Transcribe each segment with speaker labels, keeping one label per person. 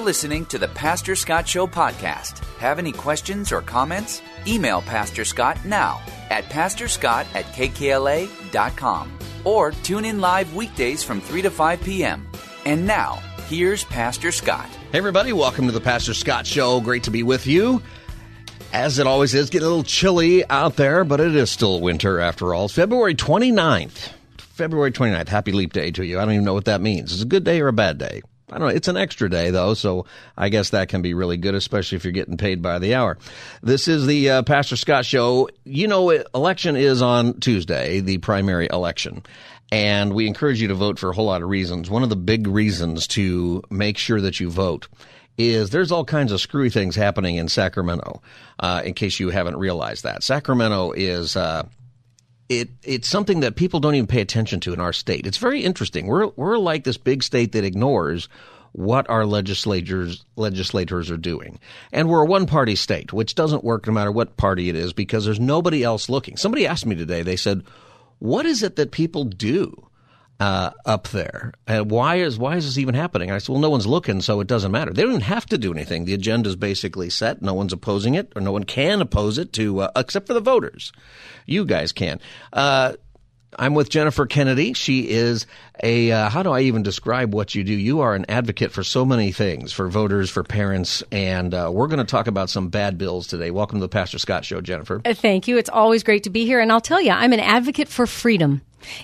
Speaker 1: Listening to the Pastor Scott Show podcast. Have any questions or comments? Email Pastor Scott now at pastorscott at kkla.com or tune in live weekdays from 3 to 5 p.m. And now, here's Pastor Scott.
Speaker 2: Hey, everybody, welcome to the Pastor Scott Show. Great to be with you. As it always is, getting a little chilly out there, but it is still winter after all. February 29th. February 29th. Happy Leap Day to you. I don't even know what that means. It's a good day or a bad day. I don't know. It's an extra day though, so I guess that can be really good, especially if you're getting paid by the hour. This is the uh, Pastor Scott Show. You know, election is on Tuesday, the primary election. And we encourage you to vote for a whole lot of reasons. One of the big reasons to make sure that you vote is there's all kinds of screwy things happening in Sacramento. Uh, in case you haven't realized that, Sacramento is uh, it it's something that people don't even pay attention to in our state. It's very interesting. We're we're like this big state that ignores what our legislators legislators are doing. And we're a one party state, which doesn't work no matter what party it is because there's nobody else looking. Somebody asked me today, they said, "What is it that people do?" Uh, up there. And why is why is this even happening? I said, well, no one's looking, so it doesn't matter. They don't have to do anything. The agenda is basically set. No one's opposing it, or no one can oppose it to uh, except for the voters. You guys can. Uh, I'm with Jennifer Kennedy. She is a, uh, how do I even describe what you do? You are an advocate for so many things, for voters, for parents, and uh, we're going to talk about some bad bills today. Welcome to the Pastor Scott Show, Jennifer.
Speaker 3: Uh, thank you. It's always great to be here. And I'll tell you, I'm an advocate for freedom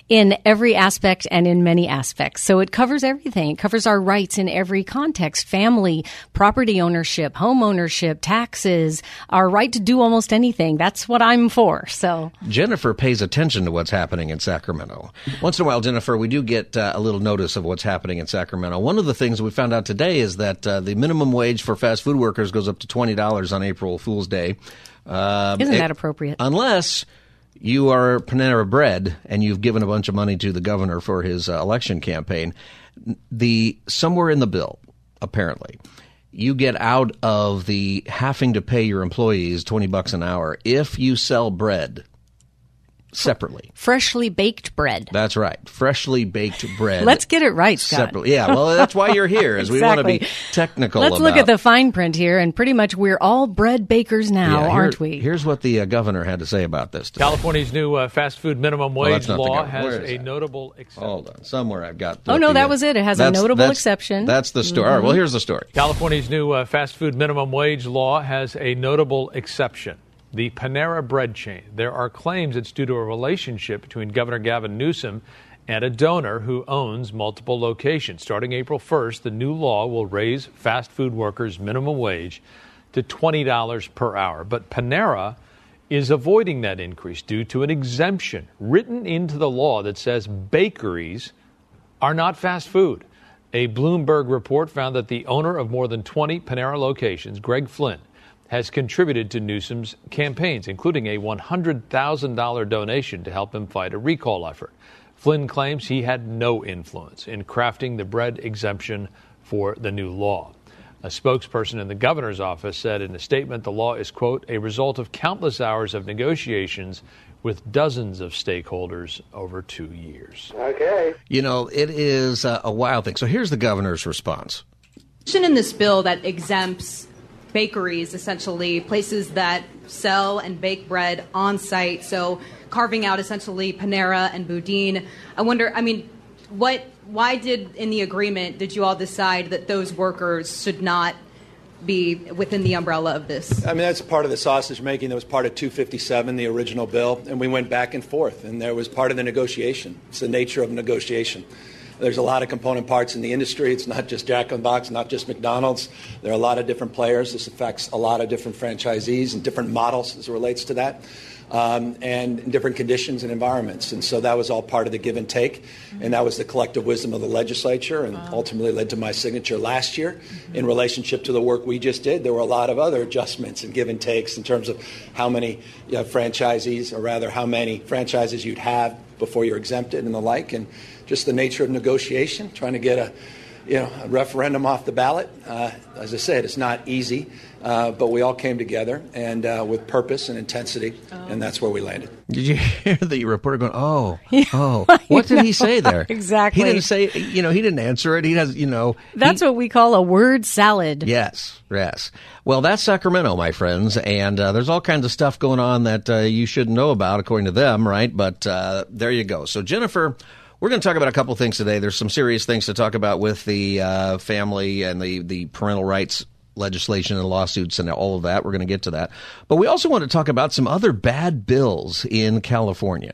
Speaker 3: in every aspect and in many aspects. So it covers everything. It covers our rights in every context family, property ownership, home ownership, taxes, our right to do almost anything. That's what I'm for. So
Speaker 2: Jennifer pays attention to what's happening in Sacramento. Once in a while, Jennifer, we do get uh, a little notice of what's happening in Sacramento. One of the things we found out today is that uh, the minimum wage for fast food workers goes up to $20 on April Fool's Day.
Speaker 3: Uh, Isn't that appropriate?
Speaker 2: Unless you are Panera Bread and you've given a bunch of money to the governor for his uh, election campaign, the somewhere in the bill, apparently, you get out of the having to pay your employees 20 bucks an hour if you sell bread separately.
Speaker 3: Freshly baked bread.
Speaker 2: That's right. Freshly baked bread.
Speaker 3: Let's get it right, Scott.
Speaker 2: Separately. Yeah, well, that's why you're here, is
Speaker 3: exactly.
Speaker 2: we want to be technical
Speaker 3: Let's
Speaker 2: about.
Speaker 3: look at the fine print here, and pretty much we're all bread bakers now,
Speaker 2: Yeah, here-
Speaker 3: aren't we?
Speaker 2: Here's what the uh, governor had to say about this. today.
Speaker 4: California's new uh, fast food minimum wage
Speaker 2: that's not the
Speaker 4: law has a
Speaker 2: that?
Speaker 4: notable exception.
Speaker 2: Hold on. Somewhere I've got.
Speaker 3: Oh, no,
Speaker 2: the,
Speaker 3: that was it. It has a notable
Speaker 2: that's-
Speaker 3: exception.
Speaker 2: That's the story. All right, well, here's the story.
Speaker 4: California's new uh, fast food minimum wage law has a notable exception. The Panera Bread chain. There are claims it's due to a relationship between Governor Gavin Newsom and a donor who owns multiple locations. Starting April 1st, the new law will raise fast food workers' minimum wage to $20 per hour. But Panera is avoiding that increase due to an exemption written into the law that says bakeries are not fast food. A Bloomberg report found that the owner of more than 20 Panera locations, Greg Flynn, has contributed to Newsom's campaigns, including a $100,000 donation to help him fight a recall effort. Flynn claims he had no influence in crafting the bread exemption for the new law. A spokesperson in the governor's office said in a statement the law is, quote, a result of countless hours of negotiations with dozens of stakeholders over two years. Okay.
Speaker 2: You know, it is a wild thing. So here's the governor's response.
Speaker 5: in this bill that exempts bakeries, essentially places that sell and bake bread on site. So carving out essentially Panera and Boudin. I wonder. I mean, what? Why did in the agreement did you all decide that those workers should not be within the umbrella of this?
Speaker 6: I mean, that's part of the sausage making. That was part of 257, the original bill, and we went back and forth, and there was part of the negotiation. It's the nature of negotiation. There's a lot of component parts in the industry. It's not just Jack in the Box, not just McDonald's. There are a lot of different players. This affects a lot of different franchisees and different models as it relates to that. um, and in different conditions and environments. And so that was all part of the give and take. Mm-hmm. And that was the collective wisdom of the legislature and ultimately led to my signature last year in mm-hmm. relationship to the work we just did. There were a lot of other adjustments and give and takes in terms of how many you know, franchisees, or rather, how many franchises you'd have before you're exempted and the like. And just the nature of negotiation, trying to get a you know, a referendum off the ballot. Uh, as I said, it's not easy, uh, but we all came together and uh, with purpose and intensity, and that's where we landed.
Speaker 2: Did you hear the reporter going, "Oh, oh"? What did he say there?
Speaker 3: Exactly.
Speaker 2: He didn't say. You know, he didn't answer it. He does. You know,
Speaker 3: That's
Speaker 2: he-
Speaker 3: what we call a word salad.
Speaker 2: Yes, yes. Well, that's Sacramento, my friends, and uh, there's all kinds of stuff going on that uh, you shouldn't know about, according to them, right? But uh, there you go. So, Jennifer, we're going to talk about a couple things today. There's some serious things to talk about with the uh, family and the the parental rights legislation and lawsuits and all of that. We're going to get to that. But we also want to talk about some other bad bills in California.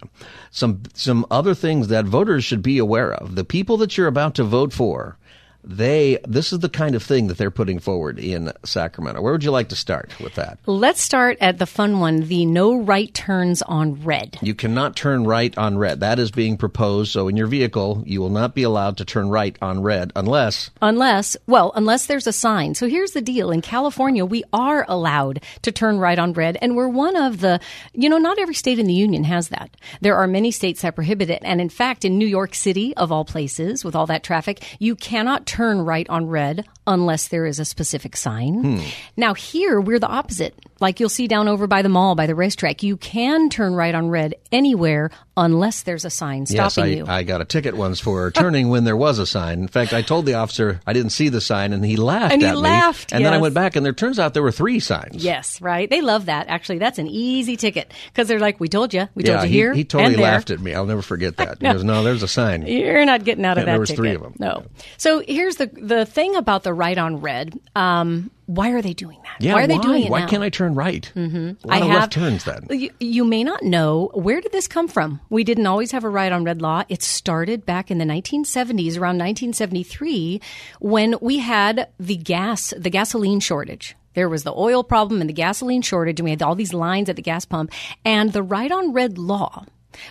Speaker 2: Some some other things that voters should be aware of. The people that you're about to vote for they this is the kind of thing that they're putting forward in Sacramento. Where would you like to start with that?
Speaker 3: Let's start at the fun one the no right turns on red.
Speaker 2: You cannot turn right on red. That is being proposed. So in your vehicle, you will not be allowed to turn right on red unless
Speaker 3: Unless, well, unless there's a sign. So here's the deal. In California, we are allowed to turn right on red, and we're one of the, you know, not every state in the union has that. There are many states that prohibit it. And in fact, in New York City, of all places, with all that traffic, you cannot turn right on red unless there is a specific sign. Hmm. Now, here, we're the opposite. Like you'll see down over by the mall, by the racetrack, you can turn right on red anywhere unless there's a sign
Speaker 2: yes,
Speaker 3: stopping
Speaker 2: I,
Speaker 3: you.
Speaker 2: I got a ticket once for turning when there was a sign. In fact, I told the officer I didn't see the sign, and he laughed
Speaker 3: And he
Speaker 2: at me.
Speaker 3: laughed,
Speaker 2: and then I went back, and there turns out there were three signs.
Speaker 3: Yes, right. They love that. Actually, that's an easy ticket because they're like, "We told you, we told
Speaker 2: yeah,
Speaker 3: you
Speaker 2: he,
Speaker 3: here."
Speaker 2: he totally
Speaker 3: and there.
Speaker 2: laughed at me. I'll never forget that. He goes, "No, there's a sign."
Speaker 3: You're not getting out of
Speaker 2: Yeah,
Speaker 3: that.
Speaker 2: there was
Speaker 3: ticket.
Speaker 2: three of 'em.
Speaker 3: No. So here's the the thing about the right on red. Um, why are they doing that?
Speaker 2: Yeah,
Speaker 3: why are they doing it
Speaker 2: Why
Speaker 3: now?
Speaker 2: can't I turn right? Mm-hmm. A lot
Speaker 3: I
Speaker 2: of
Speaker 3: have
Speaker 2: left turns then.
Speaker 3: You, you may not know where did this come from. We didn't always have a right on red law. It started back in the 1970s, around 1973, when we had the gas, the gasoline shortage. There was the oil problem and the gasoline shortage, and we had all these lines at the gas pump. And the right on red law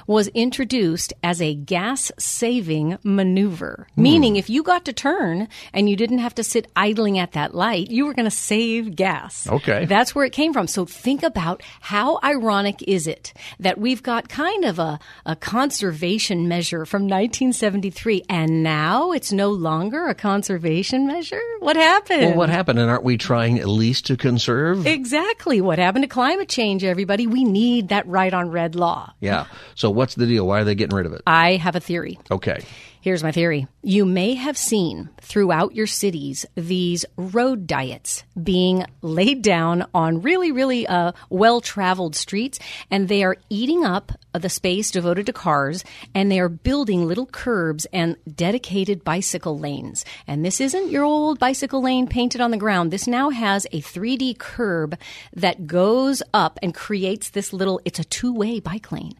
Speaker 3: was introduced as a gas saving maneuver,
Speaker 2: Hmm.
Speaker 3: meaning if you got to turn and you didn't have to sit idling at that light, you were going to save gas.
Speaker 2: Okay.
Speaker 3: That's where it came from. So think about how ironic is it that we've got kind of a, a conservation measure from 1973 and now it's no longer a conservation measure? What happened?
Speaker 2: Well, what happened? And aren't we trying at least to conserve?
Speaker 3: Exactly. What happened to climate change, everybody? We need that right on red law.
Speaker 2: yeah. So what's the deal? Why are they getting rid of it?
Speaker 3: I have a theory.
Speaker 2: Okay.
Speaker 3: Here's my theory. You may have seen throughout your cities these road diets being laid down on really, really uh, well traveled streets, and they are eating up the space devoted to cars, and they are building little curbs and dedicated bicycle lanes. And this isn't your old bicycle lane painted on the ground. This now has a 3D curb that goes up and creates this little, it's a two way bike lane.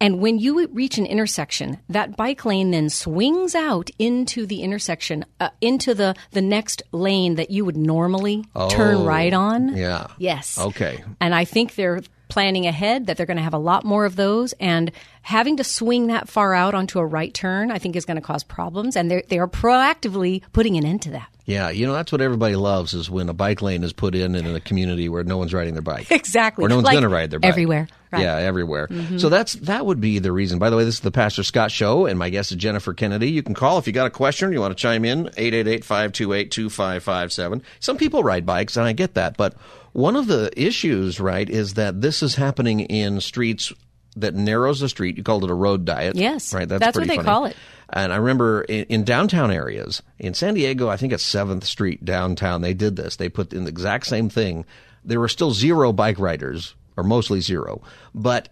Speaker 3: And when you reach an intersection, that bike lane then swings out into the intersection, uh, into the, the next lane that you would normally turn right on.
Speaker 2: yeah.
Speaker 3: Yes.
Speaker 2: Okay.
Speaker 3: And I think they're planning ahead that they're going to have a lot more of those. And having to swing that far out onto a right turn, I think is going to cause problems. And they are proactively putting an end to that.
Speaker 2: Yeah, you know that's what everybody loves is when a bike lane is put in in a community where no one's riding their bike.
Speaker 3: Exactly.
Speaker 2: Or no one's
Speaker 3: Like
Speaker 2: going to ride their bike.
Speaker 3: everywhere. Right. Mm-hmm.
Speaker 2: Yeah, everywhere. So that's that would be the reason. By the way, this is the Pastor Scott Show, and my guest is Jennifer Kennedy. You can call if you got a question, you want to chime in, 888-528-2557. Some people ride bikes, and I get that, but one of the issues, right, is that this is happening in streets that narrows the street. You called it a road diet.
Speaker 3: Yes,
Speaker 2: Right, that's,
Speaker 3: that's what they
Speaker 2: funny.
Speaker 3: call it.
Speaker 2: And I remember in, in downtown areas, in San Diego, I think it's 7th Street downtown, they did this. They put in the exact same thing. There were still zero bike riders, or mostly zero. But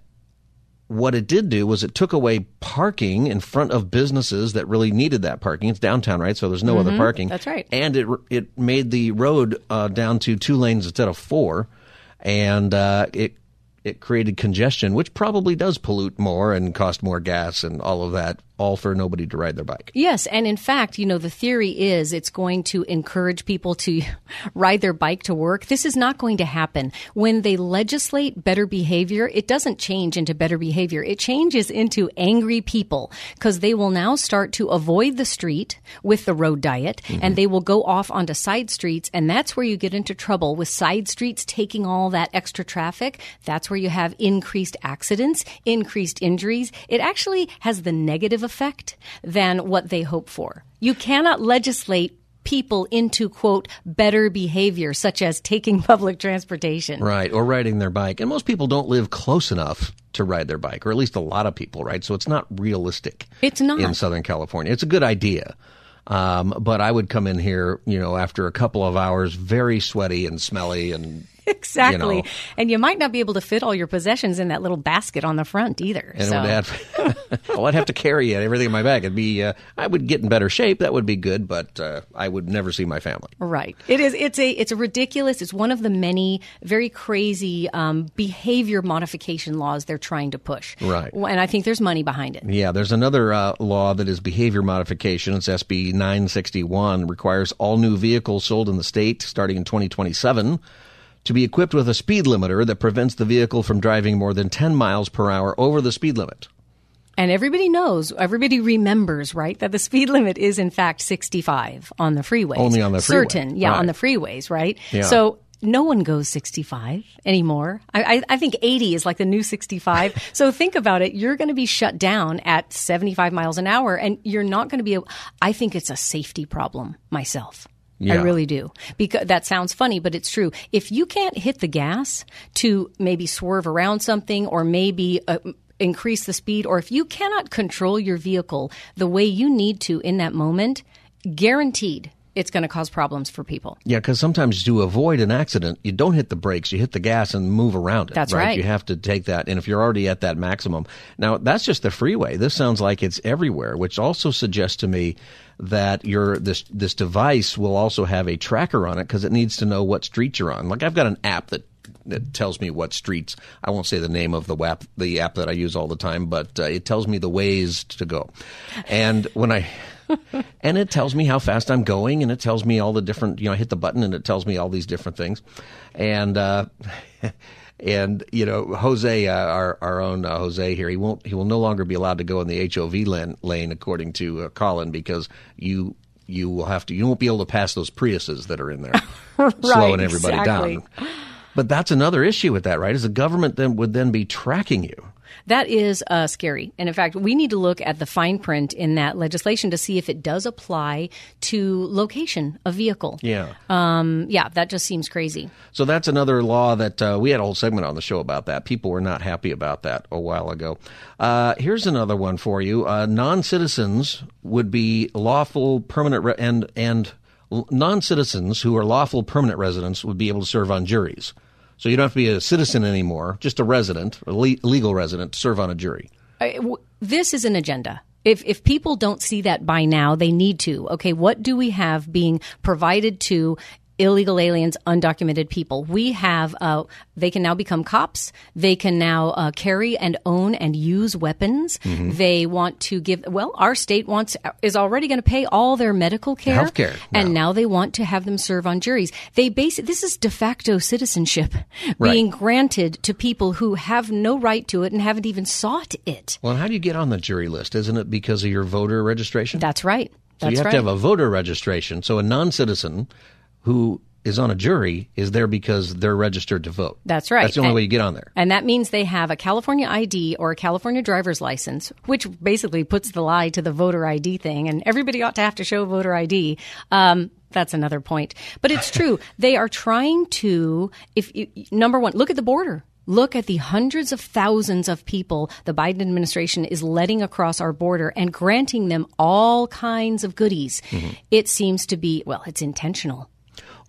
Speaker 2: what it did do was it took away parking in front of businesses that really needed that parking. It's downtown, right? So there's no other parking.
Speaker 3: Mm-hmm. That's right.
Speaker 2: And it it made the road uh, down to two lanes instead of four, and uh, it it created congestion, which probably does pollute more and cost more gas and all of that all for nobody to ride their bike.
Speaker 3: Yes, and in fact, you know, the theory is it's going to encourage people to ride their bike to work. This is not going to happen. When they legislate better behavior, it doesn't change into better behavior. It changes into angry people because they will now start to avoid the street with the road diet
Speaker 2: Mm-hmm.
Speaker 3: and they will go off onto side streets and that's where you get into trouble with side streets taking all that extra traffic. That's where you have increased accidents, increased injuries. It actually has the negative effect than what they hope for. You cannot legislate people into quote better behavior such as taking public transportation.
Speaker 2: Right, or riding their bike. And most people don't live close enough to ride their bike, or at least a lot of people, right? So it's not realistic.
Speaker 3: It's not.
Speaker 2: in Southern California. It's a good idea. Um, but I would come in here, you know, after a couple of hours, very sweaty and smelly and
Speaker 3: Exactly.
Speaker 2: You know.
Speaker 3: And you might not be able to fit all your possessions in that little basket on the front either.
Speaker 2: And
Speaker 3: so.
Speaker 2: have, well, I'd have to carry it, everything in my bag. It'd be, uh, I would get in better shape. That would be good, but uh, I would never see my family.
Speaker 3: Right. It is. It's a. It's a ridiculous. It's one of the many very crazy um, behavior modification laws they're trying to push.
Speaker 2: Right.
Speaker 3: And I think there's money behind it.
Speaker 2: Yeah, there's another uh, law that is behavior modification. It's SB 961, requires all new vehicles sold in the state starting in 2027 to be equipped with a speed limiter that prevents the vehicle from driving more than 10 miles per hour over the speed limit.
Speaker 3: And everybody knows, everybody remembers, right, that the speed limit is in fact 65 on the freeways.
Speaker 2: Only on the freeway.
Speaker 3: Certain, yeah, on the freeways, right?
Speaker 2: Yeah.
Speaker 3: So no one goes 65 anymore. I, I, I think 80 is like the new 65. so think about it. You're going to be shut down at 75 miles an hour, and you're not going to be. Able, I think it's a safety problem myself. I really do. Because that sounds funny, but it's true. If you can't hit the gas to maybe swerve around something or maybe uh, increase the speed, or if you cannot control your vehicle the way you need to in that moment, guaranteed it's going to cause problems for people.
Speaker 2: Yeah, because sometimes to avoid an accident, you don't hit the brakes, you hit the gas and move around it.
Speaker 3: That's right.
Speaker 2: You have to take that. And if you're already at that maximum, now that's just the freeway. This sounds like it's everywhere, which also suggests to me that your this this device will also have a tracker on it because it needs to know what street you're on. Like I've got an app that that tells me what streets. I won't say the name of the app, the app that I use all the time, but uh, it tells me the ways to go. And when I and it tells me how fast I'm going, and it tells me all the different. You know, I hit the button, and it tells me all these different things, and. Uh, And you know, Jose, uh, our our own uh, Jose here, he won't he will no longer be allowed to go in the HOV lane, lane according to uh, Colin, because you you will have to you won't be able to pass those Priuses that are in there, slowing everybody
Speaker 3: exactly.
Speaker 2: down. But that's another issue with that, right? Is the government then would then be tracking you?
Speaker 3: That is uh, scary. And in fact, we need to look at the fine print in that legislation to see if it does apply to location of vehicle.
Speaker 2: Yeah.
Speaker 3: Um, yeah, that just seems crazy.
Speaker 2: So that's another law that uh, we had a whole segment on the show about that. People were not happy about that a while ago. Uh, here's another one for you: uh, non-citizens would be lawful permanent re- and and non-citizens who are lawful permanent residents would be able to serve on juries. So you don't have to be a citizen anymore, just a resident, a le- legal resident, to serve on a jury.
Speaker 3: This is an agenda. If if people don't see that by now, they need to. Okay, what do we have being provided to illegal aliens, undocumented people? We have. Uh, they can now become cops. They can now uh, carry and own and use weapons.
Speaker 2: Mm-hmm.
Speaker 3: They want to give. Well, our state wants is already going to pay all their medical care,
Speaker 2: Healthcare
Speaker 3: and
Speaker 2: now.
Speaker 3: now they want to have them serve on juries. They base this is de facto citizenship
Speaker 2: Right.
Speaker 3: being granted to people who have no right to it and haven't even sought it.
Speaker 2: Well, how do you get on the jury list? Isn't it because of your voter registration?
Speaker 3: That's right.
Speaker 2: So
Speaker 3: That's
Speaker 2: you have
Speaker 3: right.
Speaker 2: to have a voter registration. So a non-citizen who is on a jury is there because they're registered to vote.
Speaker 3: That's right.
Speaker 2: That's the only
Speaker 3: And-
Speaker 2: way you get on there.
Speaker 3: And that means they have a California ID or a California driver's license, which basically puts the lie to the voter ID thing. And everybody ought to have to show voter ID. Um, that's another point. But it's true. they are trying to, if you, number one, look at the border. Look at the hundreds of thousands of people the Biden administration is letting across our border and granting them all kinds of goodies.
Speaker 2: Mm-hmm.
Speaker 3: It seems to be, well, it's intentional.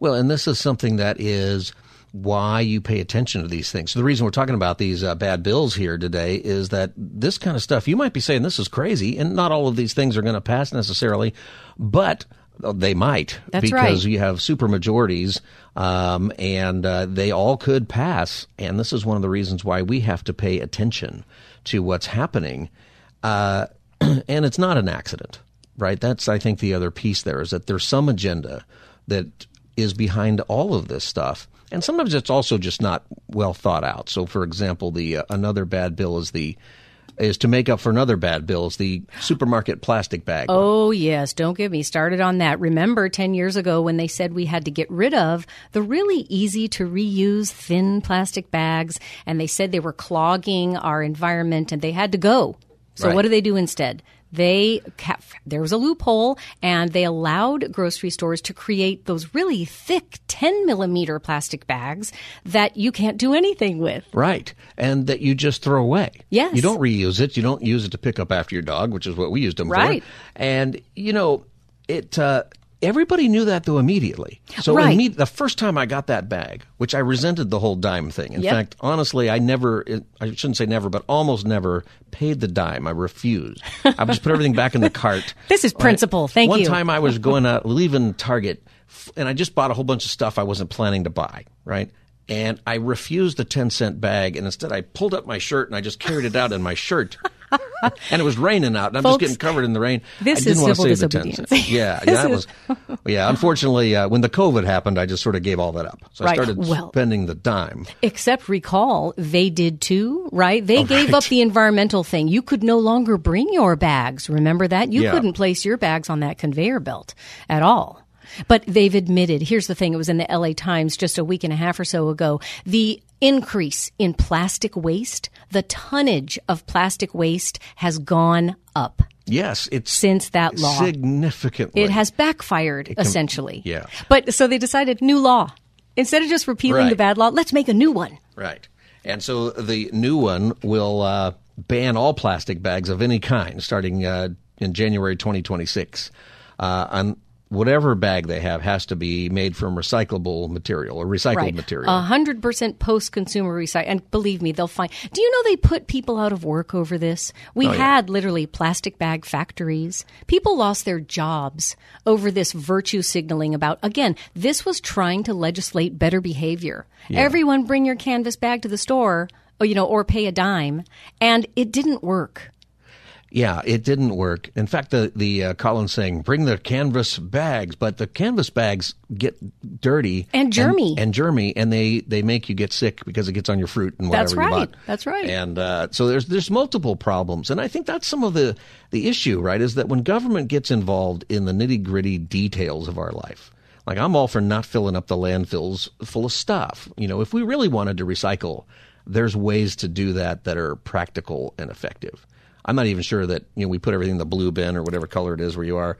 Speaker 2: Well, and this is something that is why you pay attention to these things. So the reason we're talking about these uh, bad bills here today is that this kind of stuff, you might be saying this is crazy, and not all of these things are going to pass necessarily, but they might
Speaker 3: That's
Speaker 2: because
Speaker 3: right.
Speaker 2: you have super majorities, um, and uh, they all could pass. And this is one of the reasons why we have to pay attention to what's happening. Uh, and it's not an accident, right? That's, I think, the other piece there is that there's some agenda that is behind all of this stuff. And sometimes it's also just not well thought out. So, for example, the uh, another bad bill is the is to make up for another bad bill is the supermarket plastic bag.
Speaker 3: Oh, yes. Don't get me started on that. Remember 10 years ago when they said we had to get rid of the really easy to reuse thin plastic bags, and they said they were clogging our environment and they had to go. So,
Speaker 2: Right.
Speaker 3: what do they do instead? They ca- there was a loophole, and they allowed grocery stores to create those really thick 10 millimeter plastic bags that you can't do anything with.
Speaker 2: Right. And that you just throw away.
Speaker 3: Yes.
Speaker 2: You don't reuse it. You don't use it to pick up after your dog, which is what we used them
Speaker 3: Right.
Speaker 2: for. And, you know, it, uh, everybody knew that though immediately. So
Speaker 3: Right.
Speaker 2: imme- the first time I got that bag, which I resented the whole dime thing. In
Speaker 3: Yep.
Speaker 2: fact, honestly, I never, I shouldn't say never, but almost never paid the dime. I refused. I just put everything back in the cart.
Speaker 3: This is principle. Thank
Speaker 2: One
Speaker 3: you.
Speaker 2: One time I was going out, leaving Target, f- and I just bought a whole bunch of stuff I wasn't planning to buy, right? And I refused the 10 cent bag, and instead I pulled up my shirt and I just carried it out in my shirt. and it was raining out, and I'm
Speaker 3: Folks,
Speaker 2: just getting covered in the rain.
Speaker 3: this
Speaker 2: I didn't
Speaker 3: is
Speaker 2: want to
Speaker 3: civil
Speaker 2: save the 10
Speaker 3: disobedience.
Speaker 2: Yeah,
Speaker 3: This
Speaker 2: that was. Yeah, unfortunately, uh, when the COVID happened, I just sort of gave all that up. So I started
Speaker 3: Well-
Speaker 2: spending the dime.
Speaker 3: Except recall, they did too, right? They gave up the environmental thing. You could no longer bring your bags. Remember that? You
Speaker 2: Yeah.
Speaker 3: couldn't place your bags on that conveyor belt at all. But they've admitted, here's the thing, it was in the LA Times just a week and a half or so ago, the increase in plastic waste, the tonnage of plastic waste has gone up
Speaker 2: Yes, it's
Speaker 3: since that law.
Speaker 2: significantly.
Speaker 3: It has backfired, essentially.
Speaker 2: yeah.
Speaker 3: But so they decided new law. Instead of just repealing the bad law, let's make a new one.
Speaker 2: Right. And so the new one will uh, ban all plastic bags of any kind starting uh, in January 2026. Uh, on whatever bag they have has to be made from recyclable material or recycled
Speaker 3: right.
Speaker 2: material.
Speaker 3: A hundred percent post-consumer recycle. And believe me, they'll find. Do you know they put people out of work over this? We
Speaker 2: Oh, yeah.
Speaker 3: had literally plastic bag factories. People lost their jobs over this virtue signaling about. Again, this was trying to legislate better behavior. Everyone bring your canvas bag to the store, or, you know, or pay a dime, and it didn't work.
Speaker 2: Yeah, it didn't work. In fact, the the uh, Colin's saying bring the canvas bags, but the canvas bags get dirty
Speaker 3: And germy.
Speaker 2: and, germy, and they they make you get sick because it gets on your fruit and whatever
Speaker 3: That's
Speaker 2: you
Speaker 3: right.
Speaker 2: bought.
Speaker 3: That's right.
Speaker 2: And uh, so there's there's multiple problems, and I think that's some of the the issue, right? Is that when government gets involved in the nitty gritty details of our life. Like I'm all for not filling up the landfills full of stuff. You know, if we really wanted to recycle, there's ways to do that that are practical and effective. I'm not even sure that you know we put everything in the blue bin or whatever color it is where you are.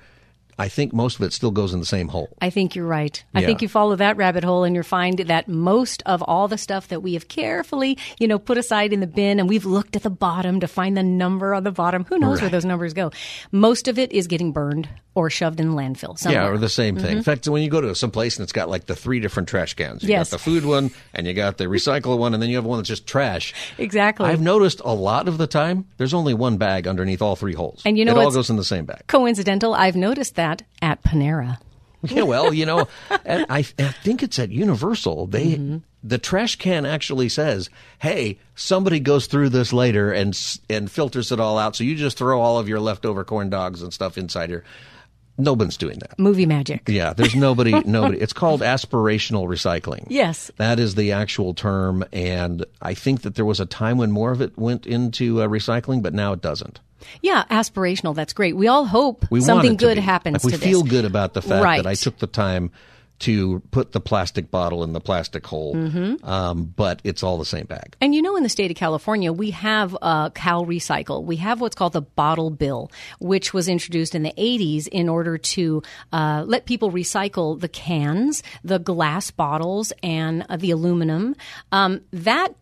Speaker 2: I think most of it still goes in the same hole.
Speaker 3: I think you're right. I think you follow that rabbit hole and you find that most of all the stuff that we have carefully, you know, put aside in the bin and we've looked at the bottom to find the number on the bottom. Who knows where those numbers go? Most of it is getting burned or shoved in the landfill somewhere.
Speaker 2: Yeah, or the same thing. Mm-hmm. In fact, when you go to some place and it's got like the three different trash cans, you
Speaker 3: Yes.
Speaker 2: got the food one, and you got the recycle one, and then you have one that's just trash.
Speaker 3: Exactly.
Speaker 2: I've noticed a lot of the time there's only one bag underneath all three holes,
Speaker 3: And you know
Speaker 2: it all goes in the same bag.
Speaker 3: Coincidental. I've noticed that at Panera.
Speaker 2: yeah, well, you know, and I, I think it's at Universal. They
Speaker 3: Mm-hmm.
Speaker 2: the trash can actually says, "Hey, somebody goes through this later and and filters it all out. So you just throw all of your leftover corn dogs and stuff inside here." Nobody's doing that.
Speaker 3: Movie magic.
Speaker 2: Yeah, there's nobody, nobody. It's called aspirational recycling.
Speaker 3: Yes.
Speaker 2: That is the actual term. And I think that there was a time when more of it went into uh, recycling, but now it doesn't.
Speaker 3: Yeah, aspirational. That's great. We all hope
Speaker 2: We
Speaker 3: something good
Speaker 2: be.
Speaker 3: happens
Speaker 2: Like, we
Speaker 3: to
Speaker 2: feel
Speaker 3: this.
Speaker 2: good about the fact
Speaker 3: Right.
Speaker 2: that I took the time to put the plastic bottle in the plastic hole,
Speaker 3: Mm-hmm.
Speaker 2: um, but it's all the same bag.
Speaker 3: And you know, in the state of California, we have uh, Cal Recycle. We have what's called the bottle bill, which was introduced in the 80s in order to uh, let people recycle the cans, the glass bottles, and uh, the aluminum. Um, that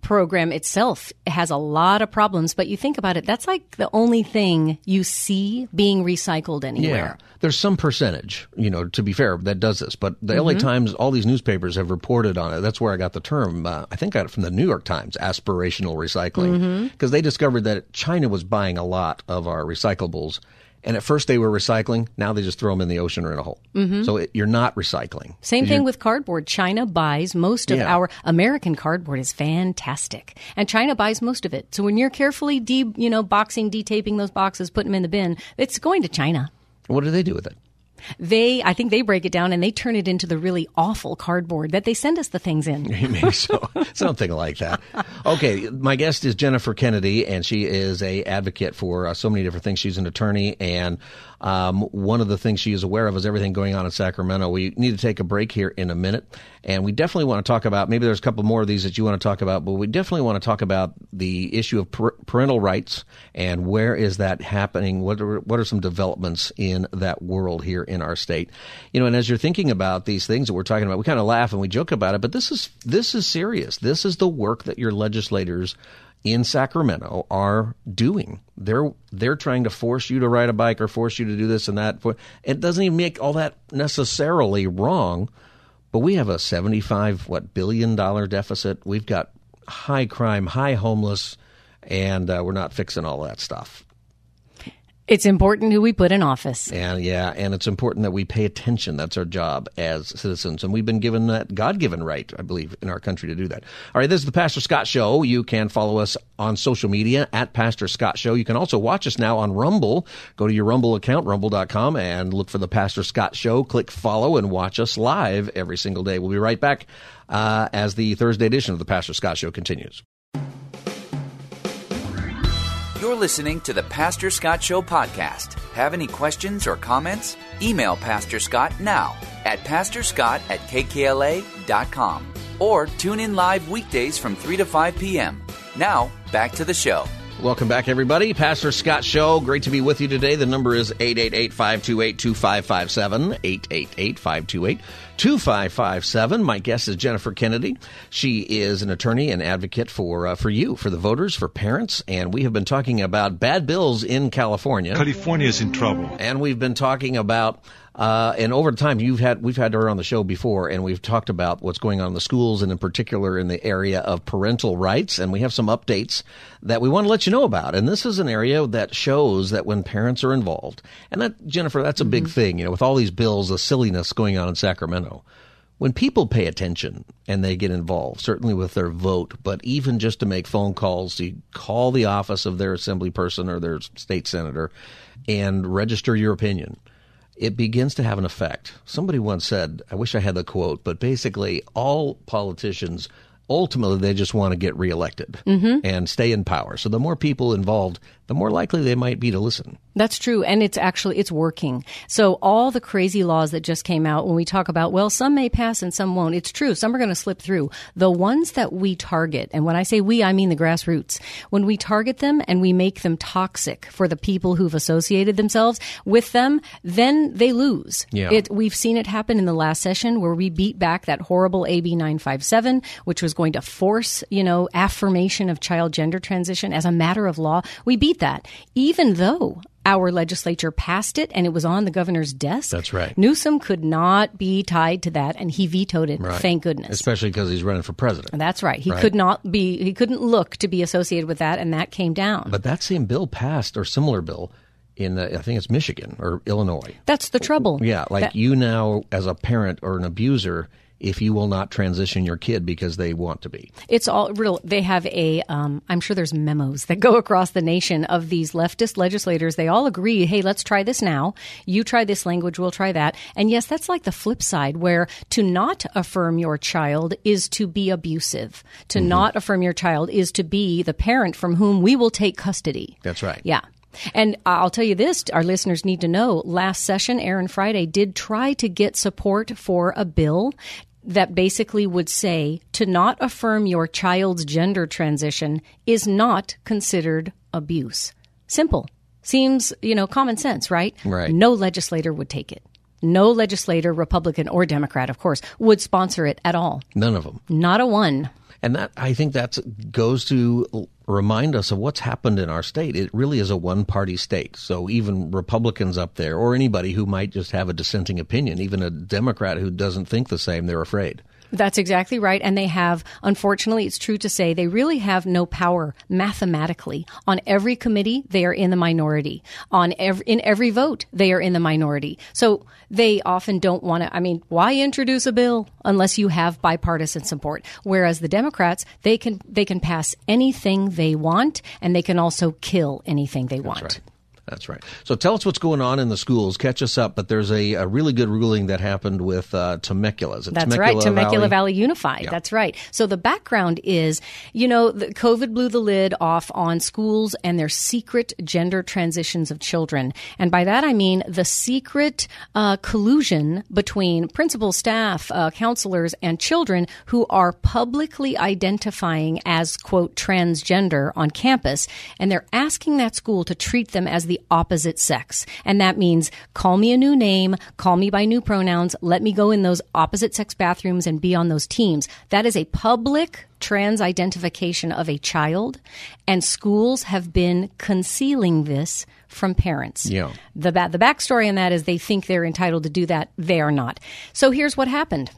Speaker 3: program itself has a lot of problems, but you think about it, that's like the only thing you see being recycled anywhere. Yeah.
Speaker 2: There's some percentage, you know, to be fair, that does this. But the
Speaker 3: Mm-hmm.
Speaker 2: LA Times, all these newspapers have reported on it. That's where I got the term. Uh, I think I got it from the New York Times, aspirational recycling,
Speaker 3: Mm-hmm.
Speaker 2: because they discovered that China was buying a lot of our recyclables And at first they were recycling. Now they just throw them in the ocean or in a hole. Mm-hmm. So it, you're not recycling.
Speaker 3: Same thing with cardboard. China buys most of
Speaker 2: Yeah.
Speaker 3: our American cardboard is fantastic, and China buys most of it. So when you're carefully de, you know, boxing, detaping those boxes, putting them in the bin, it's going to China.
Speaker 2: What do they do with it?
Speaker 3: They, I think they break it down and they turn it into the really awful cardboard that they send us the things in.
Speaker 2: Maybe so. Something like that. Okay, my guest is Jennifer Kennedy, and she is a advocate for uh, so many different things. She's an attorney, and um, one of the things she is aware of is everything going on in Sacramento. We need to take a break here in a minute, and we definitely want to talk about. Maybe there's a couple more of these that you want to talk about, but we definitely want to talk about the issue of par- parental rights and where is that happening? What are, what are some developments in that world here in our state? You know, and as you're thinking about these things that we're talking about, we kind of laugh and we joke about it, but this is this is serious. This is the work that your legislators in Sacramento are doing. They're they're trying to force you to ride a bike or force you to do this and that. It doesn't even make all that necessarily wrong, but we have a 75 what billion dollar deficit. We've got high crime, high homeless, and uh, we're not fixing all that stuff.
Speaker 3: It's important who we put in office.
Speaker 2: And yeah, and it's important that we pay attention. That's our job as citizens. And we've been given that God given right, I believe, in our country to do that. All right, this is the Pastor Scott Show. You can follow us on social media at Pastor Scott Show. You can also watch us now on Rumble. Go to your Rumble account, rumble.com, and look for the Pastor Scott Show. Click follow and watch us live every single day. We'll be right back uh, as the Thursday edition of the Pastor Scott Show continues.
Speaker 1: You're listening to the Pastor Scott Show podcast. Have any questions or comments? Email Pastor Scott now at pastorscott at kkla.com or tune in live weekdays from 3 to 5 p.m. Now, back to the show.
Speaker 2: Welcome back, everybody. Pastor Scott Show. Great to be with you today. The number is 888-528-2557, 888-528-2557. My guest is Jennifer Kennedy. She is an attorney and advocate for uh, for you, for the voters, for parents, and we have been talking about bad bills in California.
Speaker 7: California is in trouble.
Speaker 2: And we've been talking about uh, and over time, you've had we've had her on the show before, and we've talked about what's going on in the schools, and in particular in the area of parental rights. And we have some updates that we want to let you know about. And this is an area that shows that when parents are involved, and that Jennifer, that's a big thing. You know, with all these bills, the silliness going on in Sacramento. When people pay attention and they get involved, certainly with their vote, but even just to make phone calls, to call the office of their assembly person or their state senator and register your opinion, it begins to have an effect. Somebody once said, I wish I had the quote, but basically, all politicians ultimately they just want to get reelected mm-hmm. and stay in power. So the more people involved, the more likely they might be to listen.
Speaker 3: That's true. And it's actually, it's working. So all the crazy laws that just came out when we talk about, well, some may pass and some won't. It's true. Some are going to slip through. The ones that we target, and when I say we, I mean the grassroots, when we target them and we make them toxic for the people who've associated themselves with them, then they lose.
Speaker 2: Yeah.
Speaker 3: It, we've seen it happen in the last session where we beat back that horrible AB 957, which was going to force, you know, affirmation of child gender transition as a matter of law. We beat that, even though our legislature passed it and it was on the governor's desk.
Speaker 2: That's right.
Speaker 3: Newsom could not be tied to that and he vetoed it. Thank goodness.
Speaker 2: Especially because he's running for president.
Speaker 3: That's right. He
Speaker 2: Right.
Speaker 3: could not be, he couldn't look to be associated with that and that came down.
Speaker 2: But that same bill passed, or similar bill, in uh, I think it's Michigan or Illinois.
Speaker 3: That's the trouble.
Speaker 2: Yeah, like
Speaker 3: That-
Speaker 2: you now, as a parent or an abuser, if you will not transition your kid because they want to be.
Speaker 3: It's all real. They have a. Um, I'm sure there's memos that go across the nation of these leftist legislators. They all agree. Hey, let's try this now. You try this language. We'll try that. And yes, that's like the flip side, where to not affirm your child is to be abusive. To not affirm your child is to be the parent from whom we will take custody.
Speaker 2: That's right.
Speaker 3: Yeah. And I'll tell you this, our listeners need to know last session, Erin Friday did try to get support for a bill that basically would say to not affirm your child's gender transition is not considered abuse. Simple. Seems, you know, common sense, right?
Speaker 2: Right.
Speaker 3: No legislator would take it. No legislator, Republican or Democrat, of course, would sponsor it at all.
Speaker 2: None of them.
Speaker 3: Not a one.
Speaker 2: And that I think that goes to remind us of what's happened in our state. It really is a one-party state. So even Republicans up there, or anybody who might just have a dissenting opinion, even a Democrat who doesn't think the same, they're afraid.
Speaker 3: That's exactly right. And they have, unfortunately, it's true to say, they really have no power mathematically. On every committee, they are in the minority. On every, in every vote, they are in the minority. So they often don't want to, I mean, why introduce a bill unless you have bipartisan support? Whereas the Democrats, they can, they can pass anything they want and they can also kill anything they want.
Speaker 2: Right. That's right. So tell us what's going on in the schools. Catch us up. But there's a, a really good ruling that happened with uh, Temecula.
Speaker 3: That's Temecula right. Temecula Valley, Valley Unified. Yeah. That's right. So the background is, you know, the COVID blew the lid off on schools and their secret gender transitions of children. And by that I mean the secret uh, collusion between principal, staff, uh, counselors, and children who are publicly identifying as, quote, transgender on campus. And they're asking that school to treat them as the the opposite sex. And that means call me a new name, call me by new pronouns, let me go in those opposite sex bathrooms and be on those teams. That is a public trans identification of a child, and schools have been concealing this from parents.
Speaker 2: Yeah.
Speaker 3: The, ba- the backstory on that is they think they're entitled to do that. They are not. So here's what happened.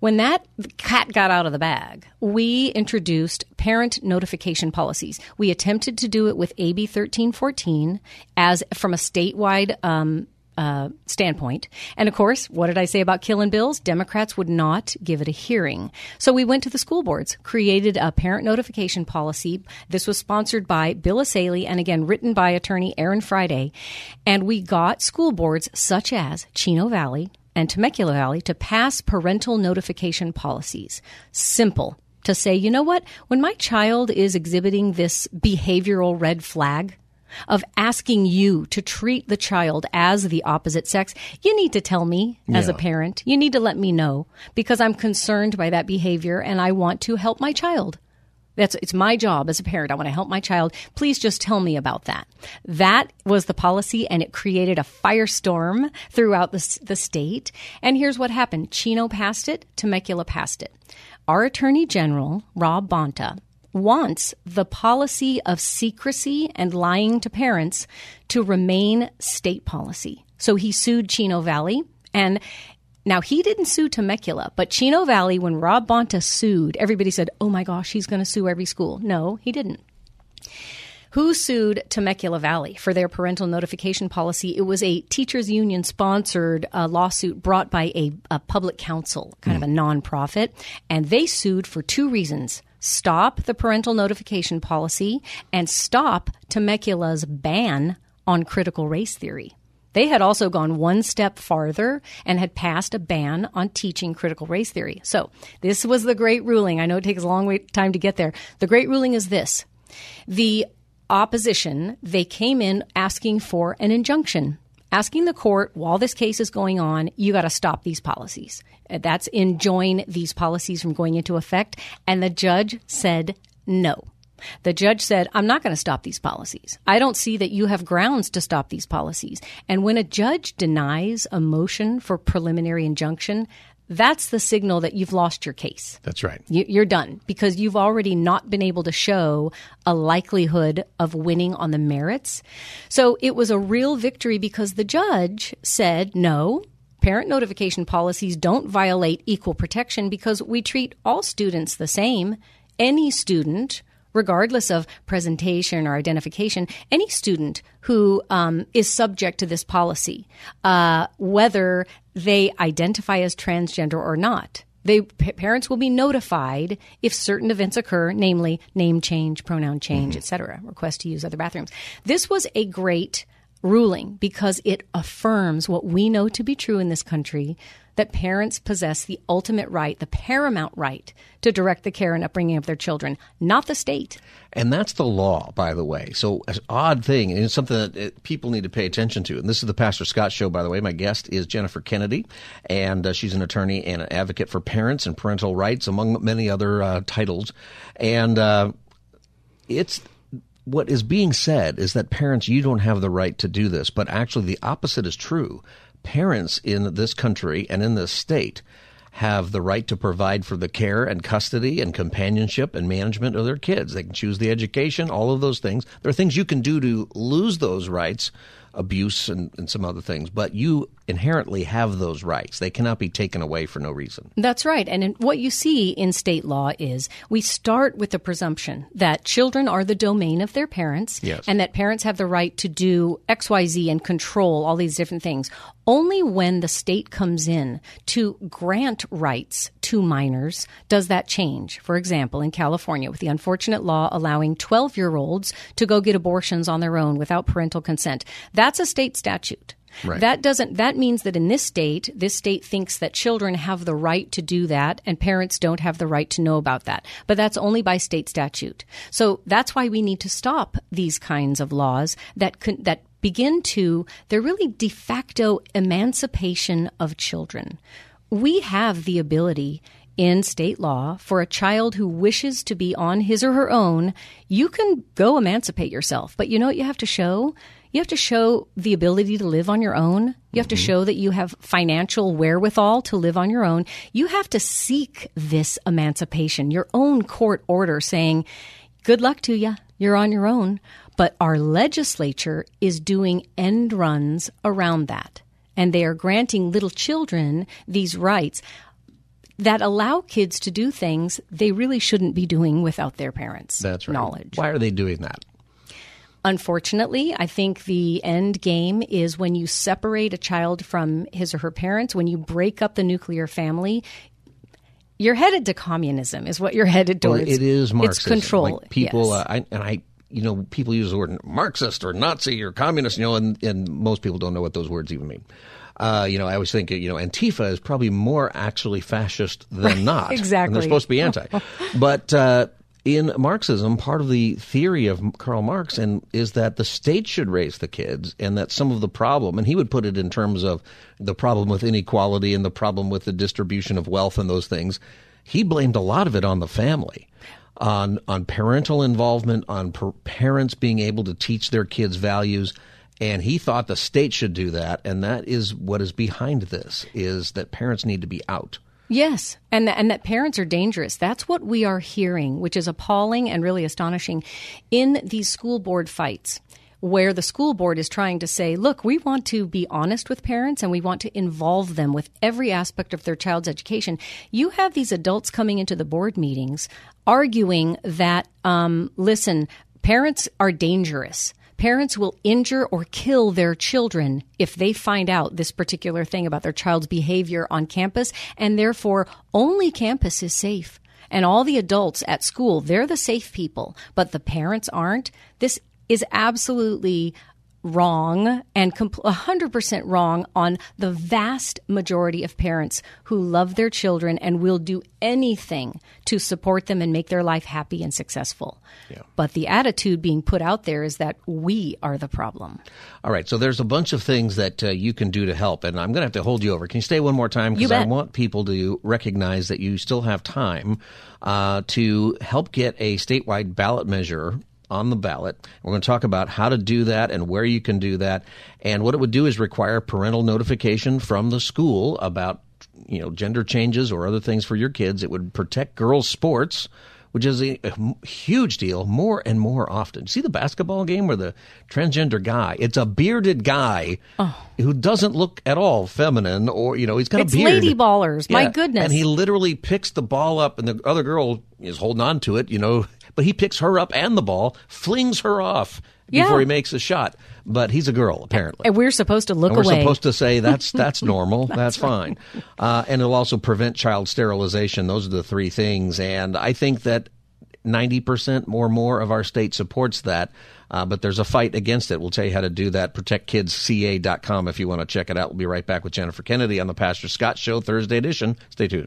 Speaker 3: When that cat got out of the bag, we introduced parent notification policies. We attempted to do it with AB 1314 as from a statewide um, uh, standpoint. And of course, what did I say about killing bills? Democrats would not give it a hearing. So we went to the school boards, created a parent notification policy. This was sponsored by Bill Essayli and again written by attorney Erin Friday. And we got school boards such as Chino Valley, and Temecula Valley to pass parental notification policies. Simple to say, you know what? When my child is exhibiting this behavioral red flag, of asking you to treat the child as the opposite sex, you need to tell me as a parent. You need to let me know because I'm concerned by that behavior and I want to help my child. That's it's my job as a parent. I want to help my child. Please just tell me about that. That was the policy, and it created a firestorm throughout the, the state. And here's what happened: Chino passed it, Temecula passed it. Our Attorney General Rob Bonta wants the policy of secrecy and lying to parents to remain state policy. So he sued Chino Valley. And now, he didn't sue Temecula, but Chino Valley, when Rob Bonta sued, everybody said, oh my gosh, he's going to sue every school. No, he didn't. Who sued Temecula Valley for their parental notification policy? It was a teachers union sponsored uh, lawsuit brought by a, a Public Counsel, kind mm. of a nonprofit, and they sued for two reasons stop the parental notification policy and stop Temecula's ban on critical race theory. They had also gone one step farther and had passed a ban on teaching critical race theory. So this was the great ruling. I know it takes a long time to get there. The great ruling is this. The opposition, they came in asking for an injunction asking the court while this case is going on, you got to stop these policies. That's enjoin these policies from going into effect. And the judge said no. The judge said, I'm not going to stop these policies. I don't see that you have grounds to stop these policies. And when a judge denies a motion for preliminary injunction, that's the signal that you've lost your case.
Speaker 2: That's right.
Speaker 3: You're done because you've already not been able to show a likelihood of winning on the merits. So it was a real victory because the judge said, no, parent notification policies don't violate equal protection because we treat all students the same. Any student regardless of presentation or identification, any student who um, is subject to this policy, uh, whether they identify as transgender or not. They, p- parents will be notified if certain events occur, namely name change, pronoun change, mm-hmm. etc., request to use other bathrooms. This was a great ruling because it affirms what we know to be true in this country that parents possess the ultimate right, the paramount right, to direct the care and upbringing of their children, not the state.
Speaker 2: And that's the law, by the way. So, an odd thing, and it's something that uh, people need to pay attention to. And this is the Pastor Scott Show, by the way. My guest is Jennifer Kennedy, and uh, she's an attorney and an advocate for parents and parental rights, among many other uh, titles. And uh, it's what is being said is that parents, you don't have the right to do this, but actually the opposite is true parents in this country and in this state have the right to provide for the care and custody and companionship and management of their kids. They can choose the education, all of those things. There are things you can do to lose those rights, abuse and, and some other things, but you inherently have those rights. They cannot be taken away for no reason.
Speaker 3: That's right. And in, what you see in state law is we start with the presumption that children are the domain of their parents
Speaker 2: Yes.
Speaker 3: and that parents have the right to do XYZ and control all these different things. Only when the state comes in to grant rights to minors does that change. For example, in California, with the unfortunate law allowing 12 year olds to go get abortions on their own without parental consent, that's a state statute.
Speaker 2: Right.
Speaker 3: That doesn't that means that in this state, this state thinks that children have the right to do that and parents don't have the right to know about that. But that's only by state statute. So that's why we need to stop these kinds of laws that con- that begin to they're really de facto emancipation of children. We have the ability in state law for a child who wishes to be on his or her own, you can go emancipate yourself. But you know what you have to show? You have to show the ability to live on your own. You have to mm-hmm. show that you have financial wherewithal to live on your own. You have to seek this emancipation, your own court order saying, good luck to you. You're on your own. But our legislature is doing end runs around that. And they are granting little children these rights that allow kids to do things they really shouldn't be doing without their parents'
Speaker 2: That's right.
Speaker 3: knowledge.
Speaker 2: Why are they doing that?
Speaker 3: Unfortunately, I think the end game is when you separate a child from his or her parents, when you break up the nuclear family, you're headed to communism, is what you're headed
Speaker 2: Well,
Speaker 3: towards.
Speaker 2: it is Marxism.
Speaker 3: It's control.
Speaker 2: Like people,
Speaker 3: yes.
Speaker 2: uh, I, and I, you know, people use the word Marxist or Nazi or communist, you know, and, and most people don't know what those words even mean. Uh, you know, I always think, you know, Antifa is probably more actually fascist than not.
Speaker 3: exactly.
Speaker 2: And they're supposed to be anti. but uh, in Marxism, part of the theory of Karl Marx and is that the state should raise the kids, and that some of the problem, and he would put it in terms of the problem with inequality and the problem with the distribution of wealth and those things. He blamed a lot of it on the family on on parental involvement, on per- parents being able to teach their kids values, and he thought the state should do that, and that is what is behind this: is that parents need to be out.
Speaker 3: Yes, and and that parents are dangerous. That's what we are hearing, which is appalling and really astonishing in these school board fights where the school board is trying to say, look, we want to be honest with parents and we want to involve them with every aspect of their child's education. You have these adults coming into the board meetings arguing that, um, listen, parents are dangerous. Parents will injure or kill their children if they find out this particular thing about their child's behavior on campus, and therefore only campus is safe. And all the adults at school, they're the safe people, but the parents aren't. This is absolutely wrong and compl- 100% wrong on the vast majority of parents who love their children and will do anything to support them and make their life happy and successful. Yeah. But the attitude being put out there is that we are the problem.
Speaker 2: All right, so there's a bunch of things that uh, you can do to help, and I'm going to have to hold you over. Can you stay one more time? Because I want people to recognize that you still have time uh, to help get a statewide ballot measure on the ballot. We're going to talk about how to do that and where you can do that. And what it would do is require parental notification from the school about you know gender changes or other things for your kids. It would protect girls' sports which is a, huge deal more and more often. See the basketball game where the transgender guy, it's a bearded guy oh. who doesn't look at all feminine or, you know, he's got
Speaker 3: Oh. It's
Speaker 2: a beard.
Speaker 3: lady ballers. My goodness.
Speaker 2: And he literally picks the ball up and the other girl is holding on to it, you know, but he picks her up and the ball, flings her off
Speaker 3: Yeah.
Speaker 2: before he makes a shot. But he's a girl, apparently.
Speaker 3: And we're supposed to look
Speaker 2: And we're
Speaker 3: away.
Speaker 2: supposed to say that's that's normal. that's fine. Uh, and it'll also prevent child sterilization. Those are the three things. And I think that ninety percent or more of our state supports that. Uh, but there's a fight against it. We'll tell you how to do that. ProtectKidsCA.com if you want to check it out. We'll be right back with Jennifer Kennedy on the Pastor Scott Show Thursday edition. Stay tuned.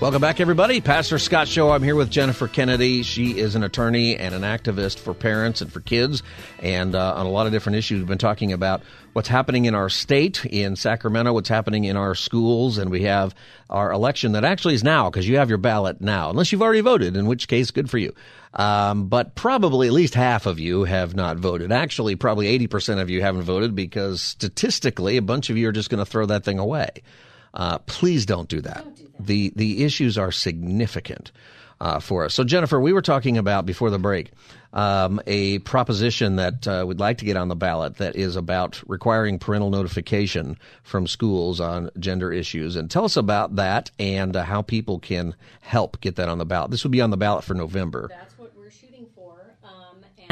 Speaker 2: Welcome back, everybody. Pastor Scott Show. I'm here with Jennifer Kennedy. She is an attorney and an activist for parents and for kids, and uh, on a lot of different issues. We've been talking about what's happening in our state, in Sacramento, what's happening in our schools, and we have our election that actually is now because you have your ballot now, unless you've already voted, in which case, good for you. Um, but probably at least half of you have not voted. Actually, probably 80% of you haven't voted because statistically, a bunch of you are just going to throw that thing away. Uh, please don't do that. Don't do that. The the issues are significant uh, for us. So Jennifer, we were talking about before the break um, a proposition that uh, we'd like to get on the ballot that is about requiring parental notification from schools on gender issues. And tell us about that and uh, how people can help get that on the ballot. This will be on the ballot for November.
Speaker 3: That's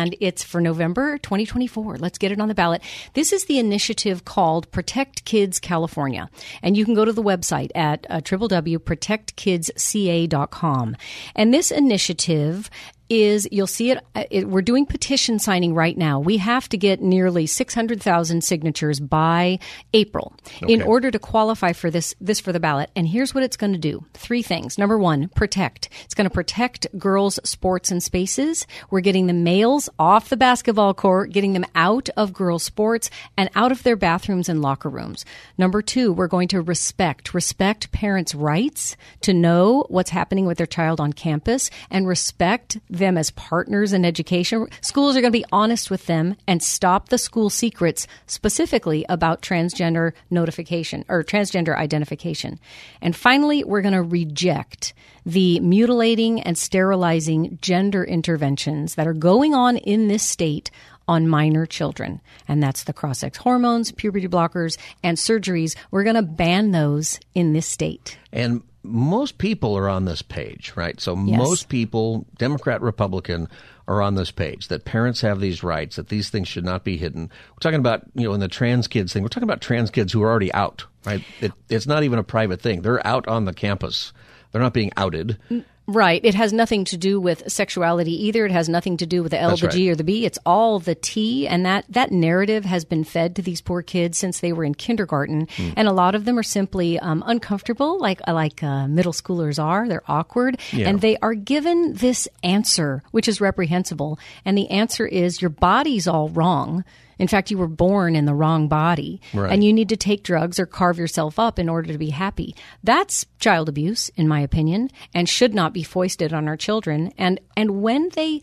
Speaker 3: and it's for November 2024. Let's get it on the ballot. This is the initiative called Protect Kids California, and you can go to the website at uh, www.protectkidsca.com. And this initiative is you'll see it, uh, it, we're doing petition signing right now. We have to get nearly 600000 signatures by april okay. in order to qualify for this this for the ballot. And here's what it's going to do. Three things. Number one protect. It's going to protect girls sports and spaces. We're getting the males off the basketball court getting them out of girls sports and out of their bathrooms and locker rooms. Number two we're going to respect respect parents rights to know what's happening with their child on campus and respect them as partners in education. Schools are going to be honest with them and stop the school secrets specifically about transgender notification or transgender identification. And finally, we're going to reject the mutilating and sterilizing gender interventions that are going on in this state on minor children. And that's the cross sex hormones, puberty blockers, and surgeries. We're going to ban those in this state.
Speaker 2: And most people are on this page, right? So yes. most people, Democrat, Republican, are on this page that parents have these rights, that these things should not be hidden. We're talking about, you know, in the trans kids thing, we're talking about trans kids who are already out, right? It, it's not even a private thing. They're out on the campus. They're not being outed.
Speaker 3: Mm, Right. It has nothing to do with sexuality either. It has nothing to do with the L, That's the G, right. or the B. It's all the T. And that, that narrative has been fed to these poor kids since they were in kindergarten. Mm. And a lot of them are simply um, uncomfortable, like, like uh, middle schoolers are. They're awkward. Yeah. And they are given this answer, which is reprehensible. And the answer is your body's all wrong in fact, you were born in the wrong body right. and you need to take drugs or carve yourself up in order to be happy. That's child abuse, in my opinion, and should not be foisted on our children. And, and when they